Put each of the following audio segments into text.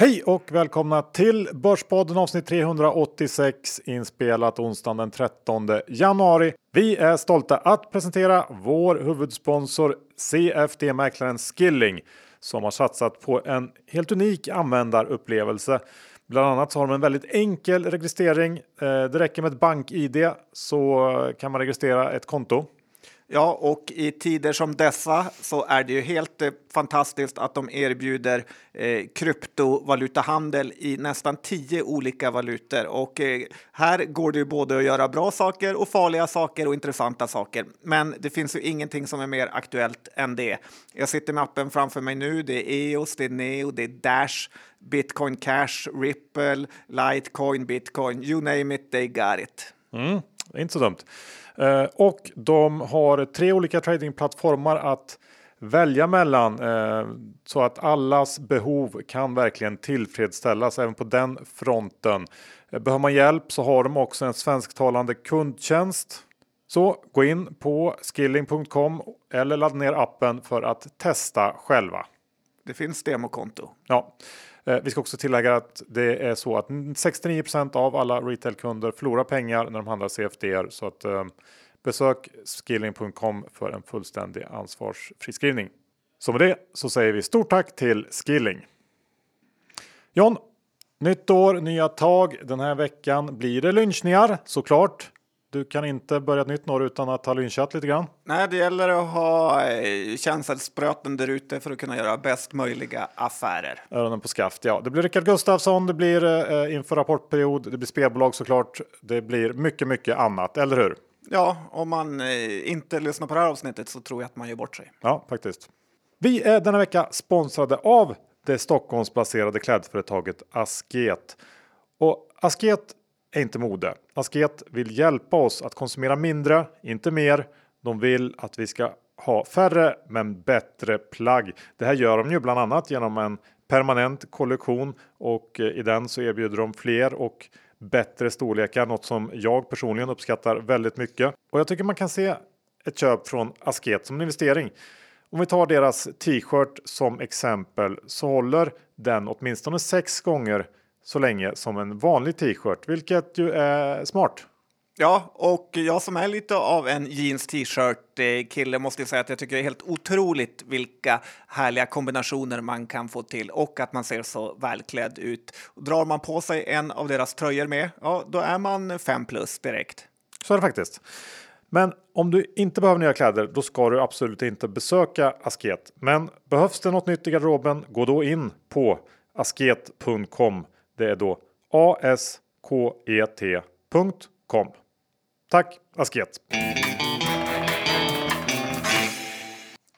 Hej och välkomna till Börspodden avsnitt 386 inspelat onsdagen den 13 januari. Vi är stolta att presentera vår huvudsponsor CFD-mäklaren Skilling som har satsat på en helt unik användarupplevelse. Bland annat så har de en väldigt enkel registrering. Eh, det räcker med ett bank-id så kan man registrera ett konto. Ja, och i tider som dessa så är det ju helt eh, fantastiskt att de erbjuder eh, kryptovalutahandel i nästan tio olika valutor. Och eh, här går det ju både att göra bra saker och farliga saker och intressanta saker. Men det finns ju ingenting som är mer aktuellt än det. Jag sitter med appen framför mig nu. Det är EOS, det är Neo, det är Dash, Bitcoin Cash, Ripple, Litecoin, Bitcoin, you name it, they got it. Mm, inte så dumt. Eh, och de har tre olika tradingplattformar att välja mellan eh, så att allas behov kan verkligen tillfredsställas även på den fronten. Eh, behöver man hjälp så har de också en svensktalande kundtjänst. Så gå in på skilling.com eller ladda ner appen för att testa själva. Det finns demokonto. Ja. Eh, vi ska också tillägga att det är så att 69% av alla retailkunder förlorar pengar när de handlar CFDR så att eh, Besök skilling.com för en fullständig ansvarsfriskrivning. Så med det så säger vi stort tack till Skilling. John, nytt år, nya tag. Den här veckan blir det lynchningar såklart. Du kan inte börja ett nytt år utan att ha lynchat lite grann. Nej, det gäller att ha eh, känselspröten där ute för att kunna göra bäst möjliga affärer. Öronen på skaft, ja. Det blir Rickard Gustafsson, det blir eh, inför rapportperiod, det blir spelbolag såklart. Det blir mycket, mycket annat, eller hur? Ja, om man eh, inte lyssnar på det här avsnittet så tror jag att man gör bort sig. Ja, faktiskt. Vi är denna vecka sponsrade av det Stockholmsbaserade klädföretaget Asket. Och Asket är inte mode. Asket vill hjälpa oss att konsumera mindre, inte mer. De vill att vi ska ha färre men bättre plagg. Det här gör de ju bland annat genom en permanent kollektion och eh, i den så erbjuder de fler och bättre storlekar, något som jag personligen uppskattar väldigt mycket. Och jag tycker man kan se ett köp från Asket som en investering. Om vi tar deras t-shirt som exempel så håller den åtminstone sex gånger så länge som en vanlig t-shirt, vilket ju är smart. Ja, och jag som är lite av en jeans t-shirt eh, kille måste säga att jag tycker det är helt otroligt vilka härliga kombinationer man kan få till och att man ser så välklädd ut. Drar man på sig en av deras tröjor med, ja, då är man fem plus direkt. Så är det faktiskt. Men om du inte behöver nya kläder, då ska du absolut inte besöka Asket. Men behövs det något nytt i garderoben, gå då in på asket.com. Det är då asket.com. Tack Asket!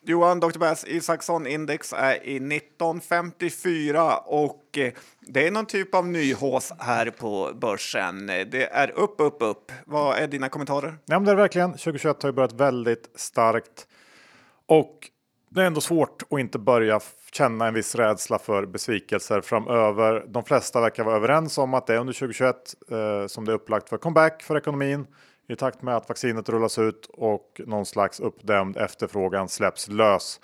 Johan Dr. Bass Isaksson index är i 1954 och eh, det är någon typ av nyhås här på börsen. Det är upp, upp, upp. Vad är dina kommentarer? Ja, men det är verkligen. 2021 har ju börjat väldigt starkt och det är ändå svårt att inte börja känna en viss rädsla för besvikelser framöver. De flesta verkar vara överens om att det är under 2021 eh, som det är upplagt för comeback för ekonomin i takt med att vaccinet rullas ut och någon slags uppdämd efterfrågan släpps lös.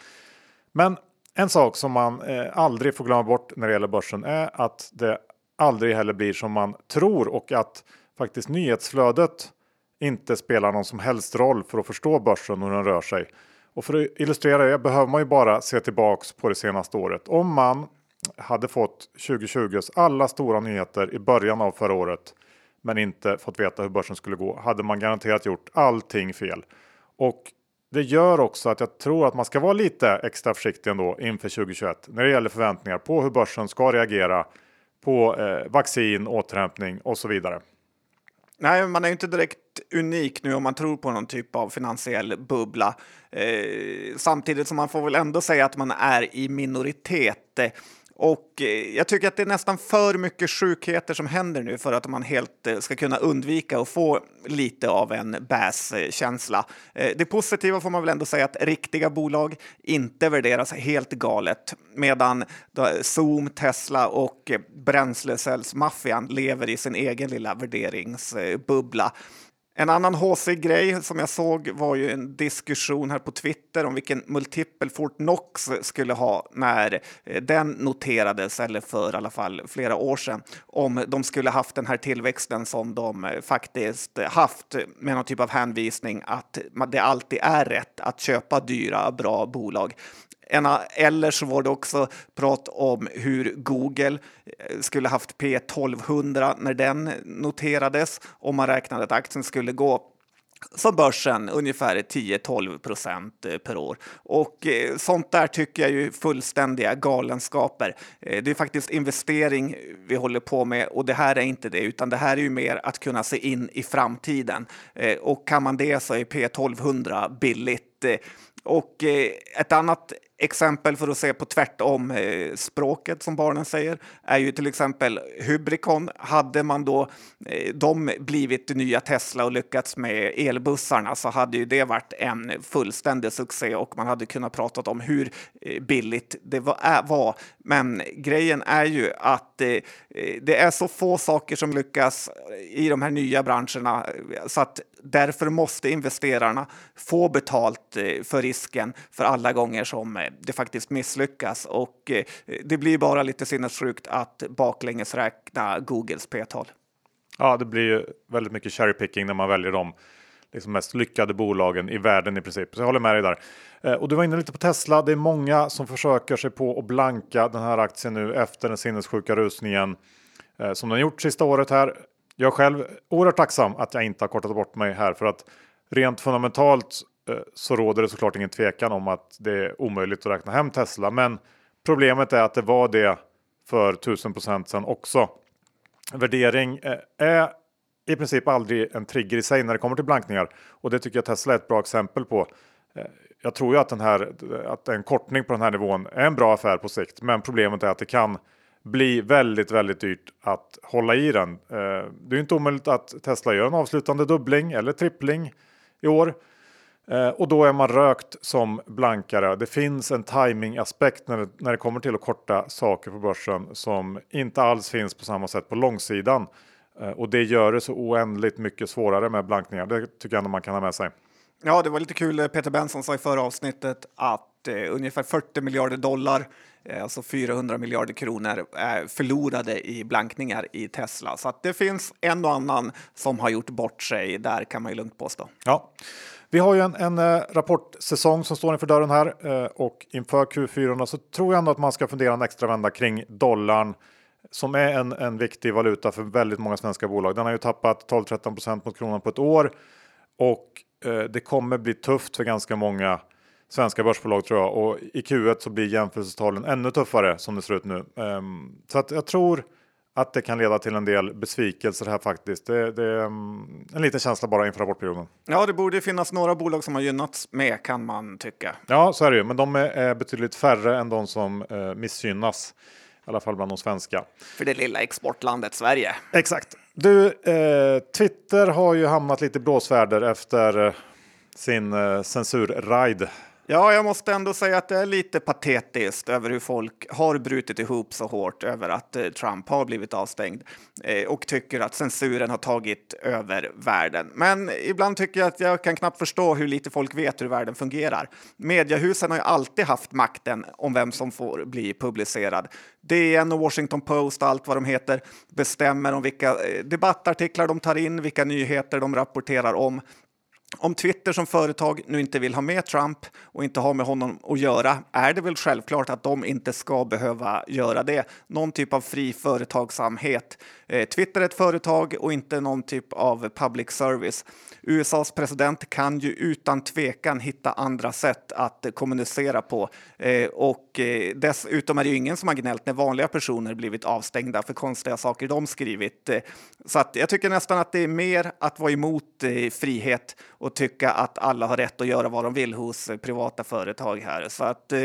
Men en sak som man eh, aldrig får glömma bort när det gäller börsen är att det aldrig heller blir som man tror och att faktiskt nyhetsflödet inte spelar någon som helst roll för att förstå börsen och hur den rör sig. Och för att illustrera det behöver man ju bara se tillbaks på det senaste året. Om man hade fått 2020s alla stora nyheter i början av förra året men inte fått veta hur börsen skulle gå hade man garanterat gjort allting fel. Och det gör också att jag tror att man ska vara lite extra försiktig ändå inför 2021 när det gäller förväntningar på hur börsen ska reagera på eh, vaccin, återhämtning och så vidare. Nej, man är ju inte direkt unik nu om man tror på någon typ av finansiell bubbla. Eh, samtidigt som man får väl ändå säga att man är i minoritet. Och eh, jag tycker att det är nästan för mycket sjukheter som händer nu för att man helt eh, ska kunna undvika att få lite av en bäs-känsla. Eh, det positiva får man väl ändå säga att riktiga bolag inte värderas helt galet medan Zoom, Tesla och bränslecellsmaffian lever i sin egen lilla värderingsbubbla. En annan HC-grej som jag såg var ju en diskussion här på Twitter om vilken multipel Fortnox skulle ha när eh, den noterades, eller för i alla fall flera år sedan, om de skulle haft den här tillväxten som de eh, faktiskt haft med någon typ av hänvisning att det alltid är rätt att köpa dyra, bra bolag. Eller så var det också prat om hur Google eh, skulle haft P 1200 när den noterades om man räknade att aktien skulle gå som börsen ungefär 10-12 procent eh, per år. Och eh, sånt där tycker jag är fullständiga galenskaper. Eh, det är faktiskt investering vi håller på med och det här är inte det, utan det här är ju mer att kunna se in i framtiden. Eh, och kan man det så är P 1200 billigt. Eh, och ett annat exempel för att se på tvärtom eh, språket som barnen säger är ju till exempel Hybricon. Hade man då eh, de blivit det nya Tesla och lyckats med elbussarna så hade ju det varit en fullständig succé och man hade kunnat prata om hur eh, billigt det var. var. Men grejen är ju att eh, eh, det är så få saker som lyckas i de här nya branscherna så att därför måste investerarna få betalt för risken för alla gånger som det faktiskt misslyckas och eh, det blir bara lite sinnessjukt att baklänges räkna Googles p-tal. Ja, det blir ju väldigt mycket cherry picking när man väljer de liksom mest lyckade bolagen i världen i princip. Så jag håller med dig där. Eh, och du var inne lite på Tesla. Det är många som försöker sig på att blanka den här aktien nu efter den sinnessjuka rusningen eh, som den gjort sista året här. Jag själv oerhört tacksam att jag inte har kortat bort mig här för att rent fundamentalt Eh, så råder det såklart ingen tvekan om att det är omöjligt att räkna hem Tesla. Men problemet är att det var det för 1000 procent sedan också. Värdering eh, är i princip aldrig en trigger i sig när det kommer till blankningar och det tycker jag Tesla är ett bra exempel på. Eh, jag tror ju att, den här, att en kortning på den här nivån är en bra affär på sikt, men problemet är att det kan bli väldigt, väldigt dyrt att hålla i den. Det är inte omöjligt att Tesla gör en avslutande dubbling eller trippling i år. Eh, och då är man rökt som blankare. Det finns en timing-aspekt när det, när det kommer till att korta saker på börsen som inte alls finns på samma sätt på långsidan. Eh, och det gör det så oändligt mycket svårare med blankningar. Det tycker jag ändå man kan ha med sig. Ja, det var lite kul. Peter Benson sa i förra avsnittet att eh, ungefär 40 miljarder dollar, eh, alltså 400 miljarder kronor, är förlorade i blankningar i Tesla. Så att det finns en och annan som har gjort bort sig där kan man ju lugnt påstå. Ja. Vi har ju en, en eh, rapportsäsong som står inför dörren här eh, och inför Q4 så tror jag ändå att man ska fundera en extra vända kring dollarn som är en, en viktig valuta för väldigt många svenska bolag. Den har ju tappat 12-13% mot kronan på ett år och eh, det kommer bli tufft för ganska många svenska börsbolag tror jag och i Q1 så blir jämförelsetalen ännu tuffare som det ser ut nu. Ehm, så att jag tror att det kan leda till en del besvikelser här faktiskt. Det, det är mm, en liten känsla bara inför rapportperioden. Ja, det borde finnas några bolag som har gynnats med kan man tycka. Ja, så är det ju, men de är betydligt färre än de som eh, missgynnas. I alla fall bland de svenska. För det lilla exportlandet Sverige. Exakt. Du, eh, Twitter har ju hamnat lite i blåsväder efter eh, sin eh, censurride Ja, jag måste ändå säga att det är lite patetiskt över hur folk har brutit ihop så hårt över att eh, Trump har blivit avstängd eh, och tycker att censuren har tagit över världen. Men ibland tycker jag att jag kan knappt förstå hur lite folk vet hur världen fungerar. Mediehusen har ju alltid haft makten om vem som får bli publicerad. DN och Washington Post och allt vad de heter bestämmer om vilka eh, debattartiklar de tar in, vilka nyheter de rapporterar om om Twitter som företag nu inte vill ha med Trump och inte ha med honom att göra är det väl självklart att de inte ska behöva göra det. Någon typ av fri företagsamhet. Eh, Twitter är ett företag och inte någon typ av public service. USAs president kan ju utan tvekan hitta andra sätt att kommunicera på eh, och eh, dessutom är det ju ingen som har gnällt när vanliga personer blivit avstängda för konstiga saker de skrivit. Eh, så att jag tycker nästan att det är mer att vara emot eh, frihet och tycka att alla har rätt att göra vad de vill hos privata företag här. Så att eh,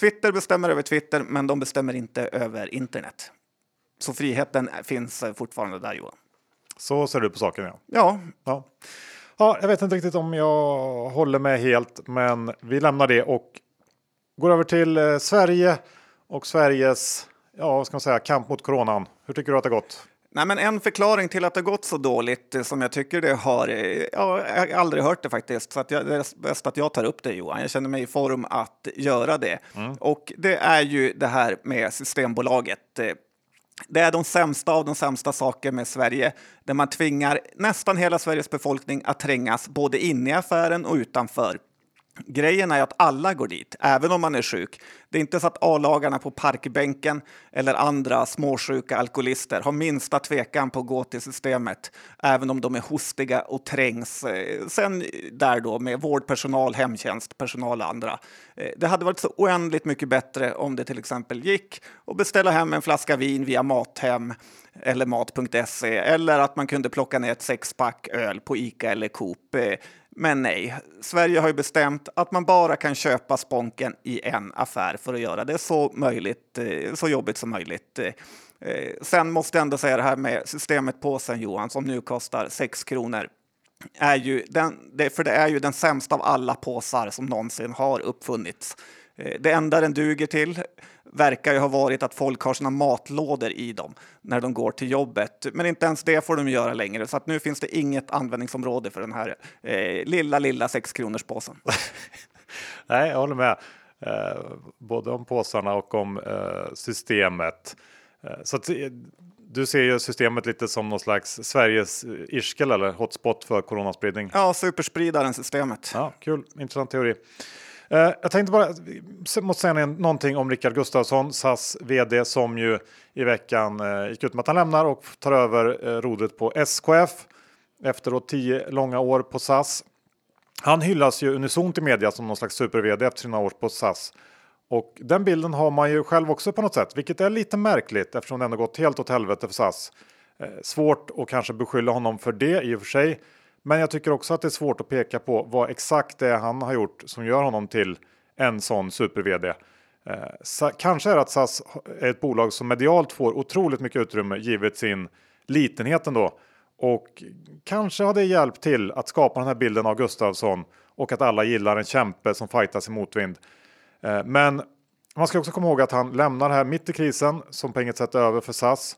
Twitter bestämmer över Twitter, men de bestämmer inte över internet. Så friheten finns fortfarande där Johan. Så ser du på saken ja. Ja. ja. Ja, jag vet inte riktigt om jag håller med helt, men vi lämnar det och går över till eh, Sverige och Sveriges, ja vad ska man säga, kamp mot coronan. Hur tycker du att det har gått? Nej, men en förklaring till att det gått så dåligt eh, som jag tycker det har, eh, ja, jag har aldrig hört det faktiskt, så att jag, det är bäst att jag tar upp det Johan. Jag känner mig i form att göra det. Mm. Och det är ju det här med Systembolaget. Eh, det är de sämsta av de sämsta saker med Sverige, där man tvingar nästan hela Sveriges befolkning att trängas både inne i affären och utanför. Grejen är att alla går dit, även om man är sjuk. Det är inte så att A-lagarna på parkbänken eller andra småsjuka alkoholister har minsta tvekan på att gå till systemet, även om de är hostiga och trängs. Eh, sen där då med vårdpersonal, hemtjänstpersonal och andra. Eh, det hade varit så oändligt mycket bättre om det till exempel gick att beställa hem en flaska vin via Mathem eller mat.se eller att man kunde plocka ner ett sexpack öl på Ica eller Coop. Eh, men nej, Sverige har ju bestämt att man bara kan köpa sponken i en affär för att göra det så, möjligt, eh, så jobbigt som möjligt. Eh, eh, sen måste jag ändå säga det här med systemet påsen Johan, som nu kostar 6 kronor. Är ju den, för det är ju den sämsta av alla påsar som någonsin har uppfunnits. Det enda den duger till verkar ju ha varit att folk har sina matlådor i dem när de går till jobbet. Men inte ens det får de göra längre, så att nu finns det inget användningsområde för den här eh, lilla, lilla 6 kronors påsen. Nej, jag håller med. Eh, både om påsarna och om eh, systemet. Eh, så att, eh, du ser ju systemet lite som någon slags Sveriges irskel eller hotspot för coronaspridning. Ja, superspridaren systemet. Ja, kul, intressant teori. Eh, jag tänkte bara, måste säga någonting om Rickard Gustafsson, SAS vd som ju i veckan eh, gick ut med att han lämnar och tar över eh, rodret på SKF efter då tio långa år på SAS. Han hyllas ju unisont i media som någon slags super-vd efter sina år på SAS. Och den bilden har man ju själv också på något sätt, vilket är lite märkligt eftersom det ändå gått helt åt helvete för SAS. Eh, svårt att kanske beskylla honom för det i och för sig. Men jag tycker också att det är svårt att peka på vad exakt det är han har gjort som gör honom till en sån super-VD. Eh, kanske är det att SAS är ett bolag som medialt får otroligt mycket utrymme givet sin litenhet ändå. Och kanske har det hjälpt till att skapa den här bilden av Gustavsson och att alla gillar en kämpe som fightas i motvind. Eh, men man ska också komma ihåg att han lämnar här mitt i krisen som på inget sätt är över för SAS.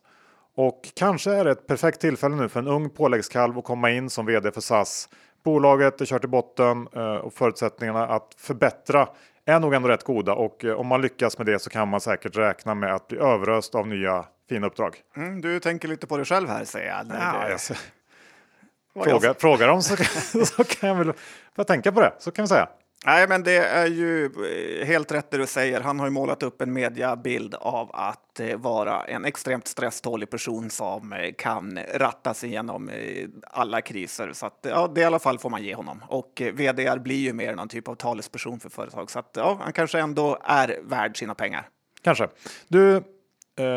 Och kanske är det ett perfekt tillfälle nu för en ung påläggskalv att komma in som vd för SAS. Bolaget är kört i botten eh, och förutsättningarna att förbättra är nog ändå rätt goda och eh, om man lyckas med det så kan man säkert räkna med att bli överöst av nya fina uppdrag. Mm, du tänker lite på dig själv här säger jag. Ja, jag fråga, fråga dem så, så kan jag väl jag tänka på det, så kan vi säga. Nej, men det är ju eh, helt rätt det du säger. Han har ju målat upp en mediabild av att eh, vara en extremt stresstålig person som eh, kan ratta sig igenom alla kriser. Så att, ja, det i alla fall får man ge honom. Och vd blir ju mer någon typ av talesperson för företag. Så att, ja, han kanske ändå är värd sina pengar. Kanske. Du,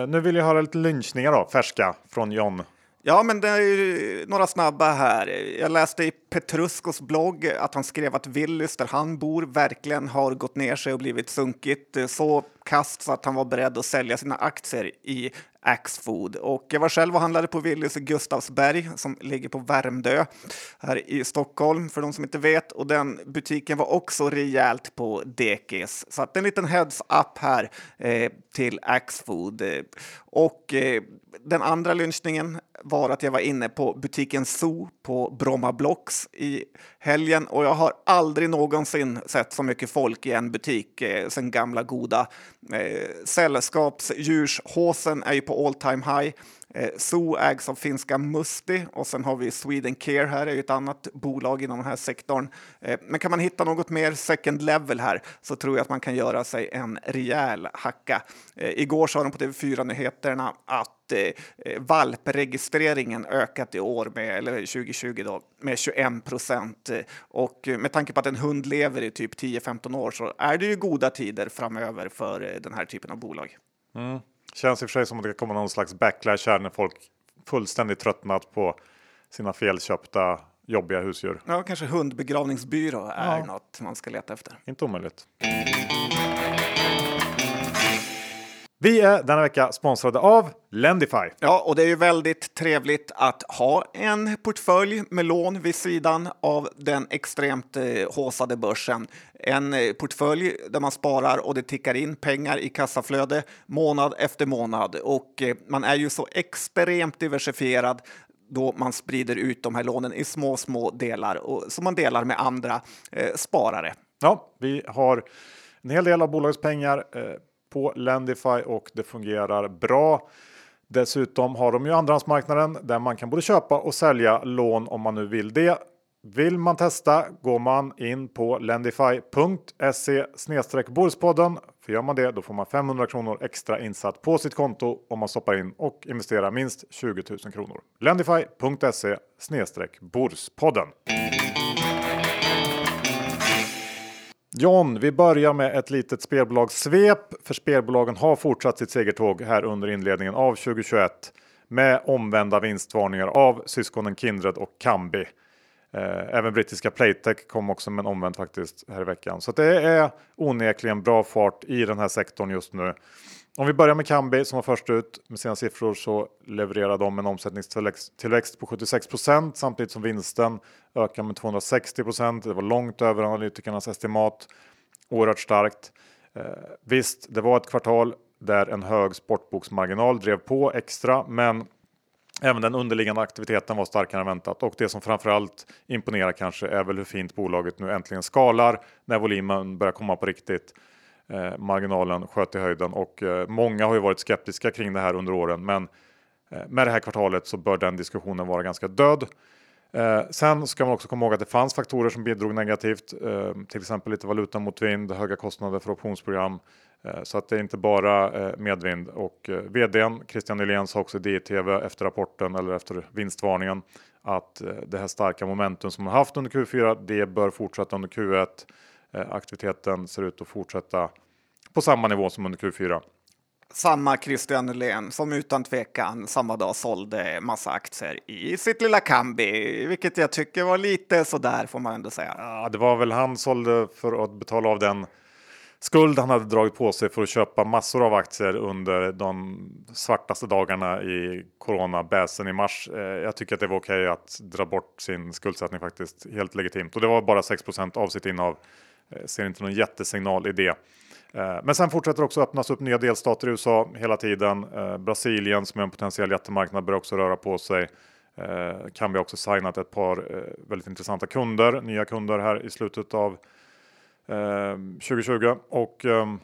nu vill jag höra lite lynchningar då, färska från John. Ja, men det är ju några snabba här. Jag läste i Petruskos blogg att han skrev att Willys, där han bor, verkligen har gått ner sig och blivit sunkigt så kast så att han var beredd att sälja sina aktier i Axfood. Och jag var själv och handlade på Willys i Gustavsberg som ligger på Värmdö här i Stockholm för de som inte vet. Och den butiken var också rejält på dekis. Så att en liten heads up här eh, till Axfood. Och eh, den andra lynchningen var att jag var inne på butiken Zoo på Bromma Blocks i helgen och jag har aldrig någonsin sett så mycket folk i en butik eh, sen gamla goda eh, sällskapsdjurshåsen är ju på all time high. Eh, Zoo ägs av finska Musti och sen har vi Sweden Care här, är ju ett annat bolag inom den här sektorn. Eh, men kan man hitta något mer second level här så tror jag att man kan göra sig en rejäl hacka. Eh, igår sa de på TV4-nyheterna att eh, eh, valpregistreringen ökat i år, med, eller 2020 då, med 21 procent. Eh, och med tanke på att en hund lever i typ 10-15 år så är det ju goda tider framöver för den här typen av bolag. Mm. Känns i och för sig som att det kommer någon slags backlash här när folk fullständigt tröttnat på sina felköpta jobbiga husdjur. Ja, kanske hundbegravningsbyrå är ja. något man ska leta efter. Inte omöjligt. Vi är denna vecka sponsrade av Lendify. Ja, och det är ju väldigt trevligt att ha en portfölj med lån vid sidan av den extremt eh, håsade börsen. En eh, portfölj där man sparar och det tickar in pengar i kassaflöde månad efter månad. Och eh, man är ju så extremt diversifierad då man sprider ut de här lånen i små, små delar och, som man delar med andra eh, sparare. Ja, vi har en hel del av bolagets pengar eh, på Lendify och det fungerar bra. Dessutom har de ju andrahandsmarknaden där man kan både köpa och sälja lån om man nu vill det. Vill man testa går man in på lendify.se Borspodden. För gör man det då får man 500 kronor extra insatt på sitt konto om man stoppar in och investerar minst 20 000 kronor. Lendify.se Borspodden. John, vi börjar med ett litet spelbolagssvep. För spelbolagen har fortsatt sitt segertåg här under inledningen av 2021 med omvända vinstvarningar av syskonen Kindred och Kambi. Eh, även brittiska Playtech kom också med en omvänd faktiskt här i veckan. Så det är onekligen bra fart i den här sektorn just nu. Om vi börjar med Kambi som var först ut med sina siffror så levererar de en omsättningstillväxt på 76% samtidigt som vinsten ökar med 260% Det var långt över analytikernas estimat. Oerhört starkt. Eh, visst, det var ett kvartal där en hög sportboksmarginal drev på extra, men Även den underliggande aktiviteten var starkare än väntat och det som framförallt imponerar kanske är väl hur fint bolaget nu äntligen skalar när volymen börjar komma på riktigt. Eh, marginalen sköt i höjden och eh, många har ju varit skeptiska kring det här under åren. Men eh, med det här kvartalet så bör den diskussionen vara ganska död. Eh, sen ska man också komma ihåg att det fanns faktorer som bidrog negativt, eh, till exempel lite valutamotvind, höga kostnader för optionsprogram. Eh, så att det är inte bara eh, medvind och eh, vdn Christian Nylén sa också i DTV efter rapporten eller efter vinstvarningen att det här starka momentum som man haft under Q4, det bör fortsätta under Q1. Aktiviteten ser ut att fortsätta på samma nivå som under Q4. Samma Christian Nylén som utan tvekan samma dag sålde massa aktier i sitt lilla Kambi, vilket jag tycker var lite sådär får man ändå säga. Ja, det var väl han sålde för att betala av den skuld han hade dragit på sig för att köpa massor av aktier under de svartaste dagarna i coronabäsen i mars. Eh, jag tycker att det var okej att dra bort sin skuldsättning faktiskt helt legitimt och det var bara 6 av sitt innehav. Eh, ser inte någon jättesignal i det. Eh, men sen fortsätter också öppnas upp nya delstater i USA hela tiden. Brasilien som är en potentiell jättemarknad börjar också röra på sig. Kan vi också signat ett par väldigt intressanta kunder, nya kunder här i slutet av 2020 ehm, och ehm,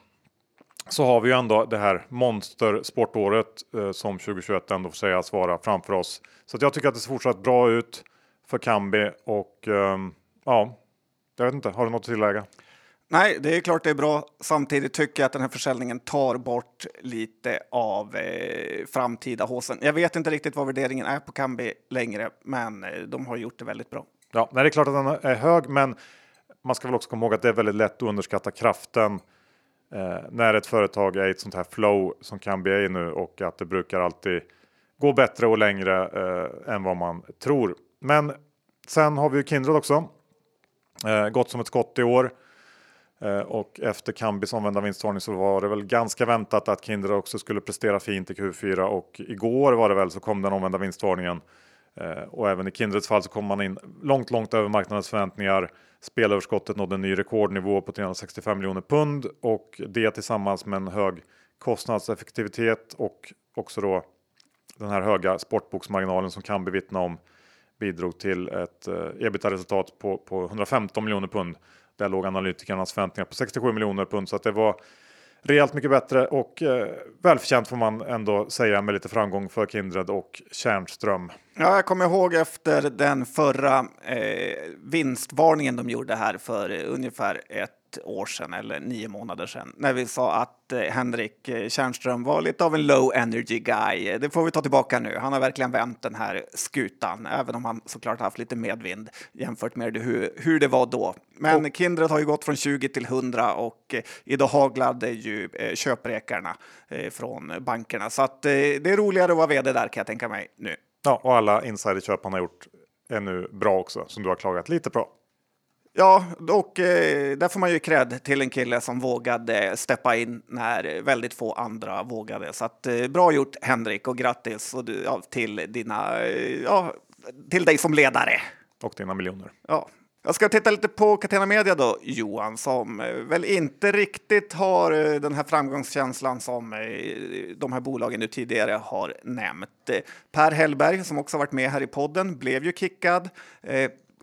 så har vi ju ändå det här monstersportåret eh, som 2021 ändå får sägas vara framför oss. Så jag tycker att det ser fortsatt bra ut för Kambi och ehm, ja, jag vet inte, har du något att tillägga? Nej, det är klart det är bra. Samtidigt tycker jag att den här försäljningen tar bort lite av eh, framtida håsen. Jag vet inte riktigt vad värderingen är på Kambi längre, men eh, de har gjort det väldigt bra. Ja, nej, det är klart att den är hög, men man ska väl också komma ihåg att det är väldigt lätt att underskatta kraften eh, när ett företag är i ett sånt här flow som kan bli i nu och att det brukar alltid gå bättre och längre eh, än vad man tror. Men sen har vi ju Kindred också. Eh, gått som ett skott i år. Eh, och efter Kambis omvända vinstvarning så var det väl ganska väntat att Kindred också skulle prestera fint i Q4 och igår var det väl så kom den omvända vinstvarningen. Eh, och även i Kindreds fall så kom man in långt, långt över marknadens förväntningar. Spelöverskottet nådde en ny rekordnivå på 365 miljoner pund och det tillsammans med en hög kostnadseffektivitet och också då den här höga sportboksmarginalen som kan bevittna om bidrog till ett eh, ebitda-resultat på, på 115 miljoner pund. Där låg analytikernas förväntningar på 67 miljoner pund så att det var rejält mycket bättre och eh, välförtjänt får man ändå säga med lite framgång för Kindred och Kärnström. Ja, jag kommer ihåg efter den förra eh, vinstvarningen de gjorde här för eh, ungefär ett år sedan eller nio månader sedan när vi sa att eh, Henrik Tjärnström var lite av en low energy guy. Det får vi ta tillbaka nu. Han har verkligen vänt den här skutan, även om han såklart haft lite medvind jämfört med hur, hur det var då. Men och. Kindred har ju gått från 20 till 100 och eh, idag haglade ju eh, köprekarna eh, från bankerna. Så att, eh, det är roligare att vara vd där kan jag tänka mig nu. Ja, och alla insiderköp han har gjort är nu bra också, som du har klagat lite på. Ja, och eh, där får man ju cred till en kille som vågade steppa in när väldigt få andra vågade. Så att, eh, bra gjort Henrik och grattis och du, ja, till dina, eh, ja, till dig som ledare. Och dina miljoner. Ja. Jag ska titta lite på Catena Media då, Johan, som väl inte riktigt har den här framgångskänslan som de här bolagen du tidigare har nämnt. Per Hellberg, som också varit med här i podden, blev ju kickad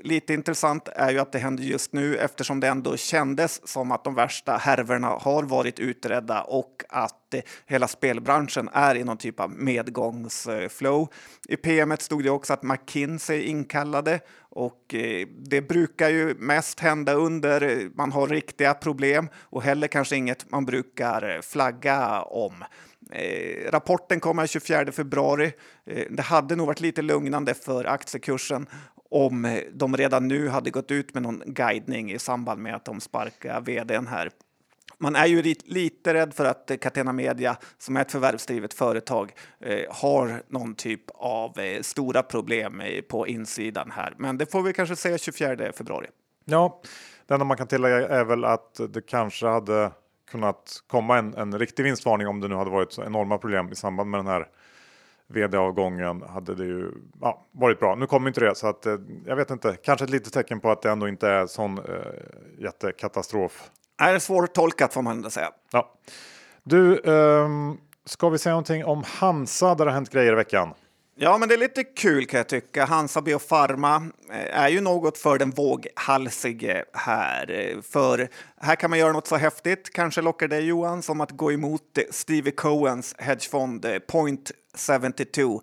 lite intressant är ju att det händer just nu eftersom det ändå kändes som att de värsta härvorna har varit utredda och att hela spelbranschen är i någon typ av medgångsflow. I PM stod det också att McKinsey inkallade och eh, det brukar ju mest hända under eh, man har riktiga problem och heller kanske inget man brukar eh, flagga om. Eh, rapporten kommer 24 februari. Eh, det hade nog varit lite lugnande för aktiekursen om de redan nu hade gått ut med någon guidning i samband med att de sparkar vdn här. Man är ju lite rädd för att Catena Media, som är ett förvärvsdrivet företag, eh, har någon typ av eh, stora problem på insidan här. Men det får vi kanske se 24 februari. Ja, det enda man kan tillägga är väl att det kanske hade kunnat komma en, en riktig vinstvarning om det nu hade varit så enorma problem i samband med den här vd-avgången hade det ju ja, varit bra. Nu kommer inte det så att eh, jag vet inte, kanske ett litet tecken på att det ändå inte är sån eh, jättekatastrof. Det är svårtolkat får man ändå säga. Ja. Du, ehm, ska vi säga någonting om Hansa där det har hänt grejer i veckan? Ja, men det är lite kul kan jag tycka. Hansa Biofarma eh, är ju något för den våghalsige här. Eh, för här kan man göra något så häftigt, kanske lockar dig Johan, som att gå emot eh, Stevie Coens hedgefond Point 72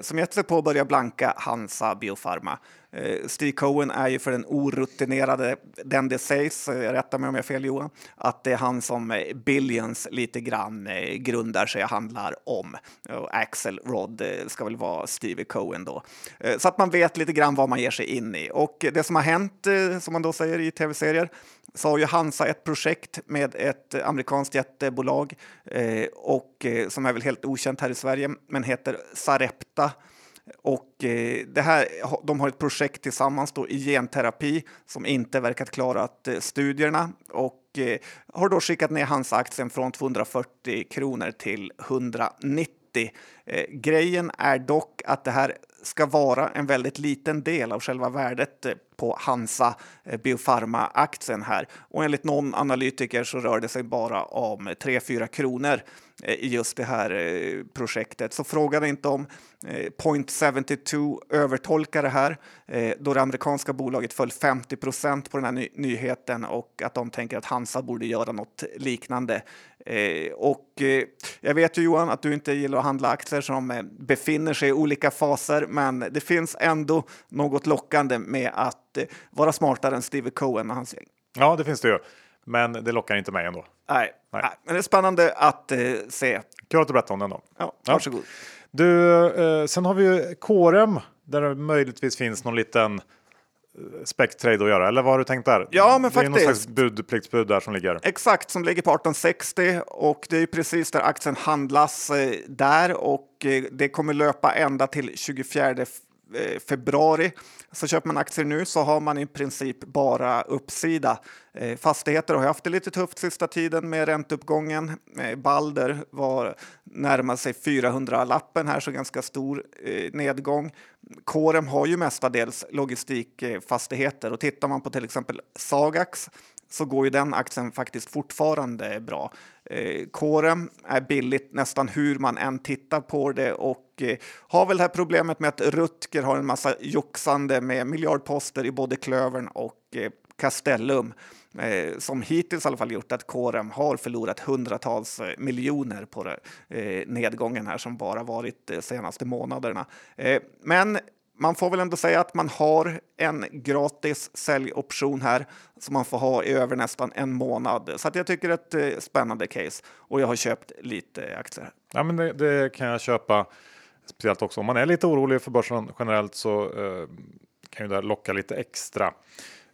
som gett sig på att börja blanka Hansa Biofarma. Eh, Steve Cohen är ju för den orutinerade, den det sägs, eh, rätta mig om jag har fel Johan, att det är han som eh, Billions lite grann grundar sig och handlar om. Och Axel Rod ska väl vara Steve Cohen då. Så att man vet lite grann vad man ger sig in i. Och det som har hänt, som man då säger i tv-serier, så har ju Hansa ett projekt med ett amerikanskt jättebolag och som är väl helt okänt här i Sverige, men heter Sarepta. Och eh, det här, de har ett projekt tillsammans då i genterapi som inte verkat klarat eh, studierna och eh, har då skickat ner Hansa-aktien från 240 kronor till 190. Eh, grejen är dock att det här ska vara en väldigt liten del av själva värdet eh, på Hansa eh, Biopharma-aktien här. Och enligt någon analytiker så rör det sig bara om 3-4 kronor Eh, i just det här eh, projektet. Så fråga inte om eh, Point 72 övertolkar det här då det amerikanska bolaget föll 50 procent på den här ny nyheten och att de tänker att Hansa borde göra något liknande. Och jag vet ju Johan att du inte gillar att handla aktier som befinner sig i olika faser, men det finns ändå något lockande med att vara smartare än Steve Cohen och hans gäng. Ja, det finns det ju. Men det lockar inte mig ändå. Nej, nej. nej men det är spännande att eh, se. Kul att du berättar om den då. Ja, varsågod. Ja. Du, eh, sen har vi ju Corem där det möjligtvis finns någon liten Spectrade att göra, eller vad har du tänkt där? Ja, men faktiskt. Det är någon slags budpliktsbud där som ligger. Exakt, som ligger på 1860 och det är precis där aktien handlas eh, där och eh, det kommer löpa ända till 24 Eh, Eh, februari. Så köper man aktier nu så har man i princip bara uppsida. Eh, fastigheter har haft det lite tufft sista tiden med ränteuppgången. Eh, Balder var närmar sig 400-lappen här, så ganska stor nedgång. Corem har ju mestadels logistikfastigheter och tittar man på till exempel Sagax så går ju den aktien faktiskt fortfarande bra. Eh, kåren Corem är billigt nästan hur man än tittar på det och eh, har väl det här problemet med att Rutger har en massa joxande med miljardposter i både Klövern och eh, Castellum som hittills i alla fall gjort att Corem har förlorat hundratals miljoner på det, nedgången här som bara varit de senaste månaderna. Men man får väl ändå säga att man har en gratis säljoption här som man får ha i över nästan en månad. Så jag tycker ett eh, spännande case och jag har köpt lite aktier. Ja, men det, det, kan jag köpa. Speciellt också om man är lite orolig för börsen generellt så eh, kan ju det locka lite extra.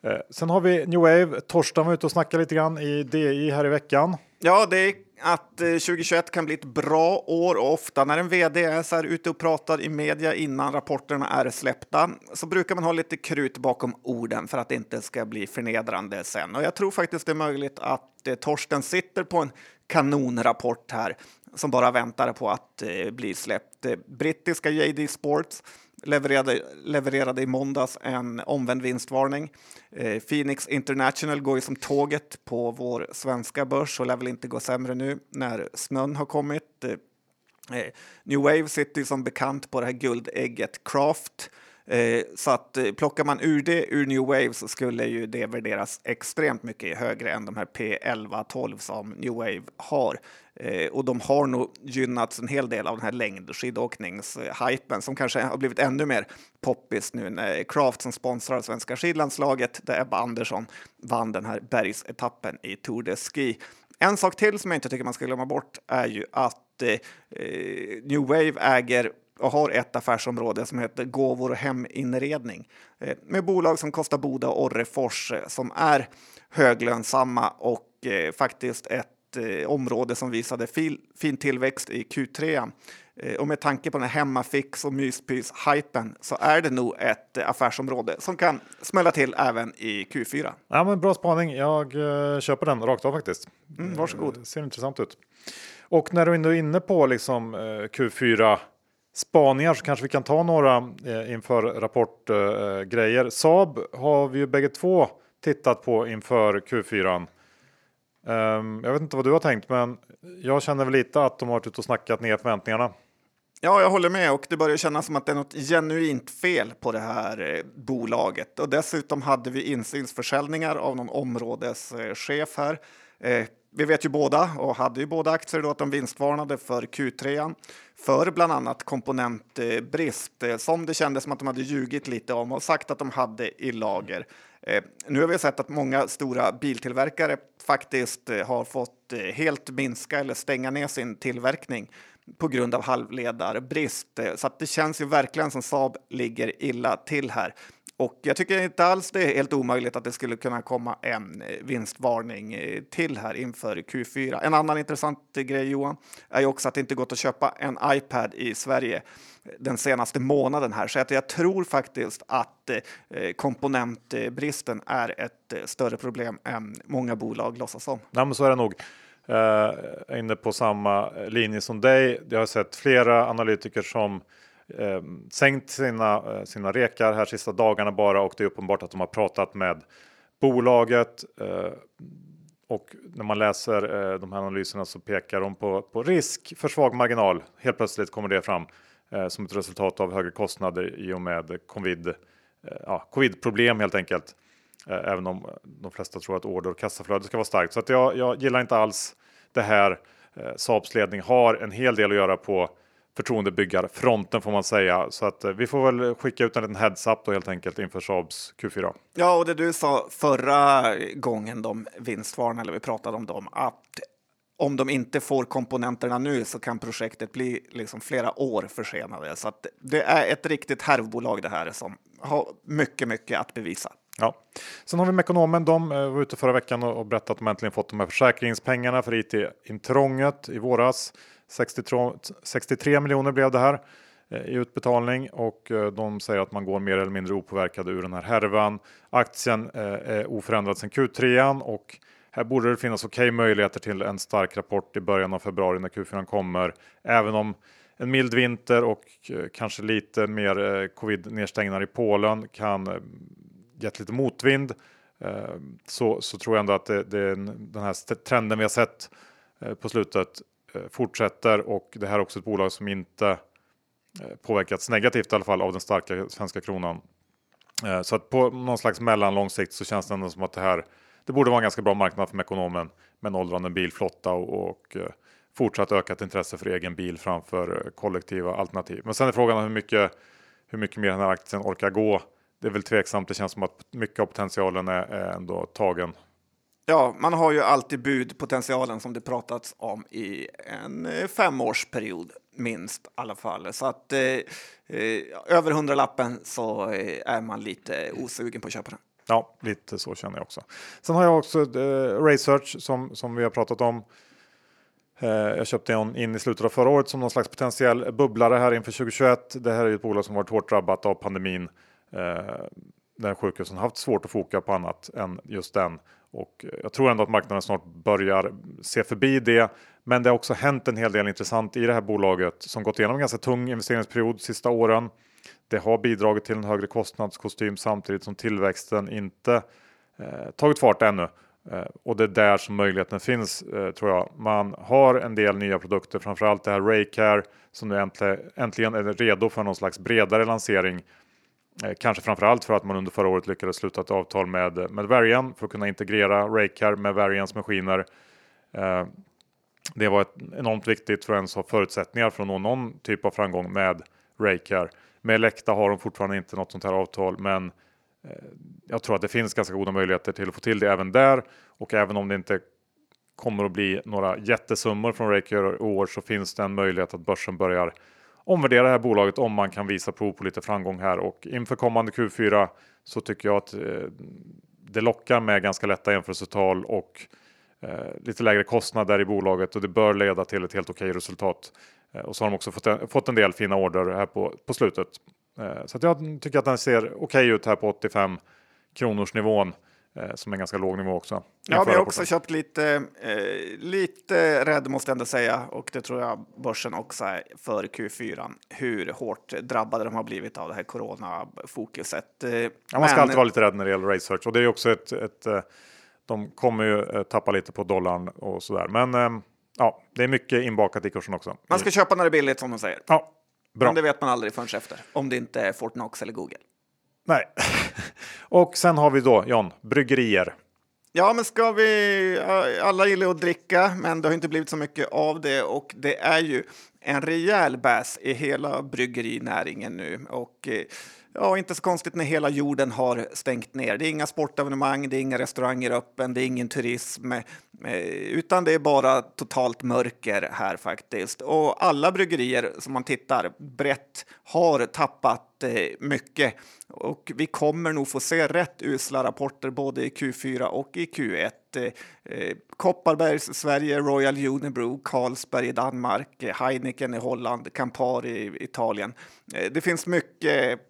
Eh, sen har vi New Wave. Torsten var ute och snackade lite grann i DI här i veckan. Ja, det att eh, 2021 kan bli ett bra år och ofta när en vd är så här ute och pratar i media innan rapporterna är släppta så brukar man ha lite krut bakom orden för att det inte ska bli förnedrande sen. Och jag tror faktiskt det är möjligt att eh, Torsten sitter på en kanonrapport här som bara väntar på att eh, bli släppt. Eh, brittiska JD Sports levererade, levererade i måndags en omvänd vinstvarning. Eh, Phoenix International går ju som tåget på vår svenska börs och lär väl inte gå sämre nu när snön har kommit. Eh, eh New Wave sitter som bekant på det här guldägget Craft Eh, så att eh, plockar man ur det ur New Wave så skulle ju det värderas extremt mycket högre än de här P11, 12 som New Wave har. Eh, och de har nog gynnats en hel del av den här längdskidåkningshypen som kanske har blivit ännu mer poppis nu när Kraft som sponsrar svenska skidlandslaget där Ebba Andersson vann den här bergsetappen i Tour de Ski. En sak till som jag inte tycker man ska glömma bort är ju att eh, eh New Wave äger och har ett affärsområde som heter gåvor och heminredning eh, med bolag som Kosta Boda och Orrefors eh, som är höglönsamma och eh, faktiskt ett område som visade fin tillväxt i Q3. Och med tanke på den här hemmafix och myspys-hypen så är det nog ett affärsområde som kan smälla till även i Q4. Ja, men bra spaning. Jag köper den rakt av faktiskt. Mm, varsågod. ser intressant ut. Och när du är inne på liksom Q4 spaningar så kanske vi kan ta några eh, inför rapportgrejer. Eh, Saab har vi ju bägge två tittat på inför Q4. Um, ehm, jag vet inte vad du har tänkt, men jag känner väl lite att de har varit ute och snackat ner förväntningarna. Ja, jag håller med och det börjar kännas som att det är något genuint fel på det här eh, bolaget. Och dessutom hade vi insynsförsäljningar av någon områdeschef här. Eh, vi vet ju båda och hade ju båda aktier då att de vinstvarnade för Q3 för bland annat komponentbrist eh, som det kändes som att de hade ljugit lite om och sagt att de hade i lager. Eh, nu har vi sett att många stora biltillverkare faktiskt eh, har fått helt minska eller stänga ner sin tillverkning på grund av halvledarbrist. Så det känns ju verkligen som Saab ligger illa till här. Och jag tycker inte alls det är helt omöjligt att det skulle kunna komma en eh, vinstvarning eh, till här inför Q4. En annan intressant eh, grej Johan är ju också att det inte gått att köpa en iPad i Sverige den senaste månaden här. Så att jag tror faktiskt att komponentbristen är ett större problem än många bolag låtsas om. Ja, men så är det nog. Uh, inne på samma linje som dig. Jag har sett flera analytiker som eh, sänkt sina, eh, sina rekar här sista dagarna bara och det är uppenbart att de har pratat med bolaget. Eh, och när man läser eh, de här analyserna så pekar de på, på risk för svag marginal. Helt plötsligt kommer det fram eh, som ett resultat av högre kostnader i och med covid, eh, ja, covid problem helt enkelt. Eh, även om de flesta tror att order och kassaflöde ska vara starkt. Så att jag, jag gillar inte alls det här. Eh, Saabs ledning har en hel del att göra på förtroendebyggarfronten får man säga. Så att eh, vi får väl skicka ut en liten heads-up då helt enkelt inför Saabs Q4. Ja, och det du sa förra gången de vinstvarnade, eller vi pratade om dem, att om de inte får komponenterna nu så kan projektet bli liksom flera år försenade. Så att det är ett riktigt härvbolag det här som har mycket, mycket att bevisa. Ja. Sen har vi Mekonomen. De eh, var ute förra veckan och berättade att de äntligen fått de här försäkringspengarna för IT-intrånget i våras. 63, 63 miljoner blev det här eh, i utbetalning och eh, de säger att man går mer eller mindre opåverkad ur den här härvan. Aktien eh, är oförändrad sedan Q3 och här borde det finnas okej okay möjligheter till en stark rapport i början av februari när Q4 kommer. Även om en mild vinter och kanske lite mer covid nedstängningar i Polen kan gett lite motvind så, så tror jag ändå att det, det, den här trenden vi har sett på slutet Eh, fortsätter och det här är också ett bolag som inte eh, påverkats negativt i alla fall av den starka svenska kronan. Eh, så att på någon slags mellanlång sikt så känns det ändå som att det här det borde vara en ganska bra marknad för ekonomen med en åldrande bilflotta och, och fortsatt ökat intresse för egen bil framför kollektiva alternativ. Men sen är frågan hur mycket, hur mycket mer den här aktien orkar gå. Det är väl tveksamt. Det känns som att mycket av potentialen är, är ändå tagen Ja, man har ju alltid budpotentialen som det pratats om i en eh, femårsperiod minst i alla fall. Så att eh, eh över hundralappen så eh, är man lite osugen på att köpa den. Ja, lite så känner jag också. Sen har jag också eh, Research som, som vi har pratat om. Eh, jag köpte in i slutet av förra året som någon slags potentiell bubblare här inför 2021. Det här är ett bolag som varit hårt drabbat av pandemin. Där sjukhusen haft svårt att foka på annat än just den. Och eh, jag tror ändå att marknaden snart börjar se förbi det. Men det har också hänt en hel del intressant i det här bolaget som gått igenom en ganska tung investeringsperiod sista åren. Det har bidragit till en högre kostnadskostym samtidigt som tillväxten inte eh, tagit fart ännu. Eh, och det är där som möjligheten finns eh, tror jag. Man har en del nya produkter, framförallt det här Raycare som nu äntligen är redo för någon slags bredare lansering. Eh, kanske framförallt för att man under förra året lyckades sluta ett avtal med, med Varian för att kunna integrera Raycar med Varians maskiner. Eh, det var ett enormt viktigt för att ens ha förutsättningar för att nå någon typ av framgång med Raycar. Med Elekta har de fortfarande inte något sånt här avtal, men eh, jag tror att det finns ganska goda möjligheter till att få till det även där. Och även om det inte kommer att bli några jättesummor från Raycare i år så finns det en möjlighet att börsen börjar omvärdera det här bolaget om man kan visa prov på lite framgång här och inför kommande Q4 så tycker jag att eh, det lockar med ganska lätta jämförelsetal och eh, lite lägre kostnader i bolaget och det bör leda till ett helt okej resultat. Eh, och så har de också fått en, fått en del fina order här på, på slutet. Eh, så jag tycker att den ser okej ut här på 85 kronors nivån som är ganska låg nivå också. Ja, vi har också köpt lite, eh, lite rädd måste jag ändå säga och det tror jag börsen också är för Q4. Hur hårt drabbade de har blivit av det här coronafokuset. Eh, ja, man ska men... alltid vara lite rädd när det gäller research och det är också ett, ett eh, de kommer ju eh, tappa lite på dollarn och sådär. Men eh, ja, det är mycket inbakat i kursen också. Man ska köpa när det är billigt som de säger. Ja, bra. Men det vet man aldrig förrän efter. Om det inte är Fortnox eller Google. Nej. och sen har vi då, John, bryggerier. Ja, men ska vi... Alla gillar att dricka, men det har inte blivit så mycket av det och det är ju en rejäl bäs i hela bryggerinäringen nu och eh, Ja, inte så konstigt när hela jorden har stängt ner. Det är inga sportevenemang, det är inga restauranger öppen, det är ingen turism, eh, utan det är bara totalt mörker här faktiskt. Och alla bryggerier som man tittar brett har tappat eh, mycket och vi kommer nog få se rätt usla rapporter både i Q4 och i Q1. Eh, eh, Kopparbergs Sverige, Royal Unibrew, Carlsberg i Danmark, eh, Heineken i Holland, Campari i Italien. Eh, det finns mycket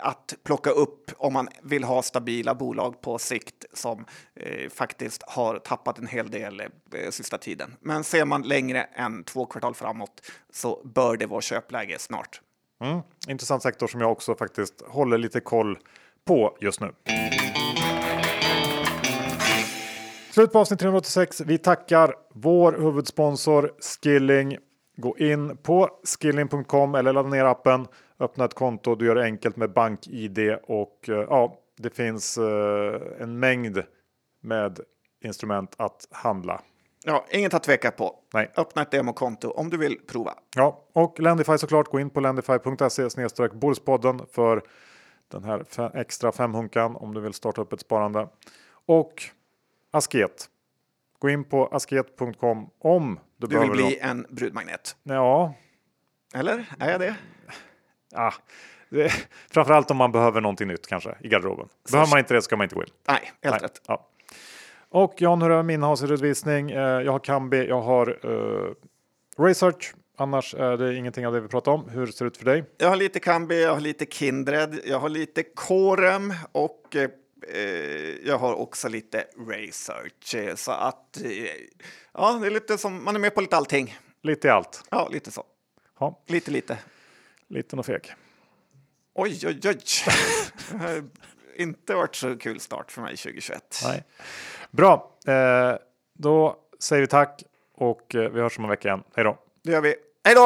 att plocka upp om man vill ha stabila bolag på sikt som eh, faktiskt har tappat en hel del eh, sista tiden. Men ser man längre än två kvartal framåt så bör det vara köpläge snart. Mm, intressant sektor som jag också faktiskt håller lite koll på just nu. Slut på avsnitt 386. Vi tackar vår huvudsponsor Skilling. Gå in på skilling.com eller ladda ner appen öppna ett konto, du gör det enkelt med BankID och eh, ja, det finns eh, en mängd med instrument att handla. Ja, inget att tveka på. Nej. Öppna ett demokonto om du vill prova. Ja, och Lendify såklart. Gå in på lendify.se snedstreck för den här extra femhunkan om du vill starta upp ett sparande. Och Asket. Gå in på asket.com om du, du vill bli något. en brudmagnet. Ja. Eller är jag det? ah, det, framförallt om man behöver någonting nytt kanske i garderoben. Behöver man inte det ska man inte gå in. Nej, helt Nej. rätt. Ja. Och Jan, hur är min houseredovisning? Eh, jag har Kambi, jag har uh, Research. Annars är det ingenting av det vi pratar om. Hur ser det ut för dig? Jag har lite Kambi, jag har lite Kindred, jag har lite Corem och eh, jag har också lite Research. Så att ja, det är lite som man är med på lite allting. Lite i allt. Ja, lite så. Ja. Lite, lite. Liten och feg. Oj, oj, oj. inte varit så kul start för mig 2021. Nej. Bra, eh, då säger vi tack och eh, vi hörs om en vecka igen. Hej då! Det gör vi. Hej då!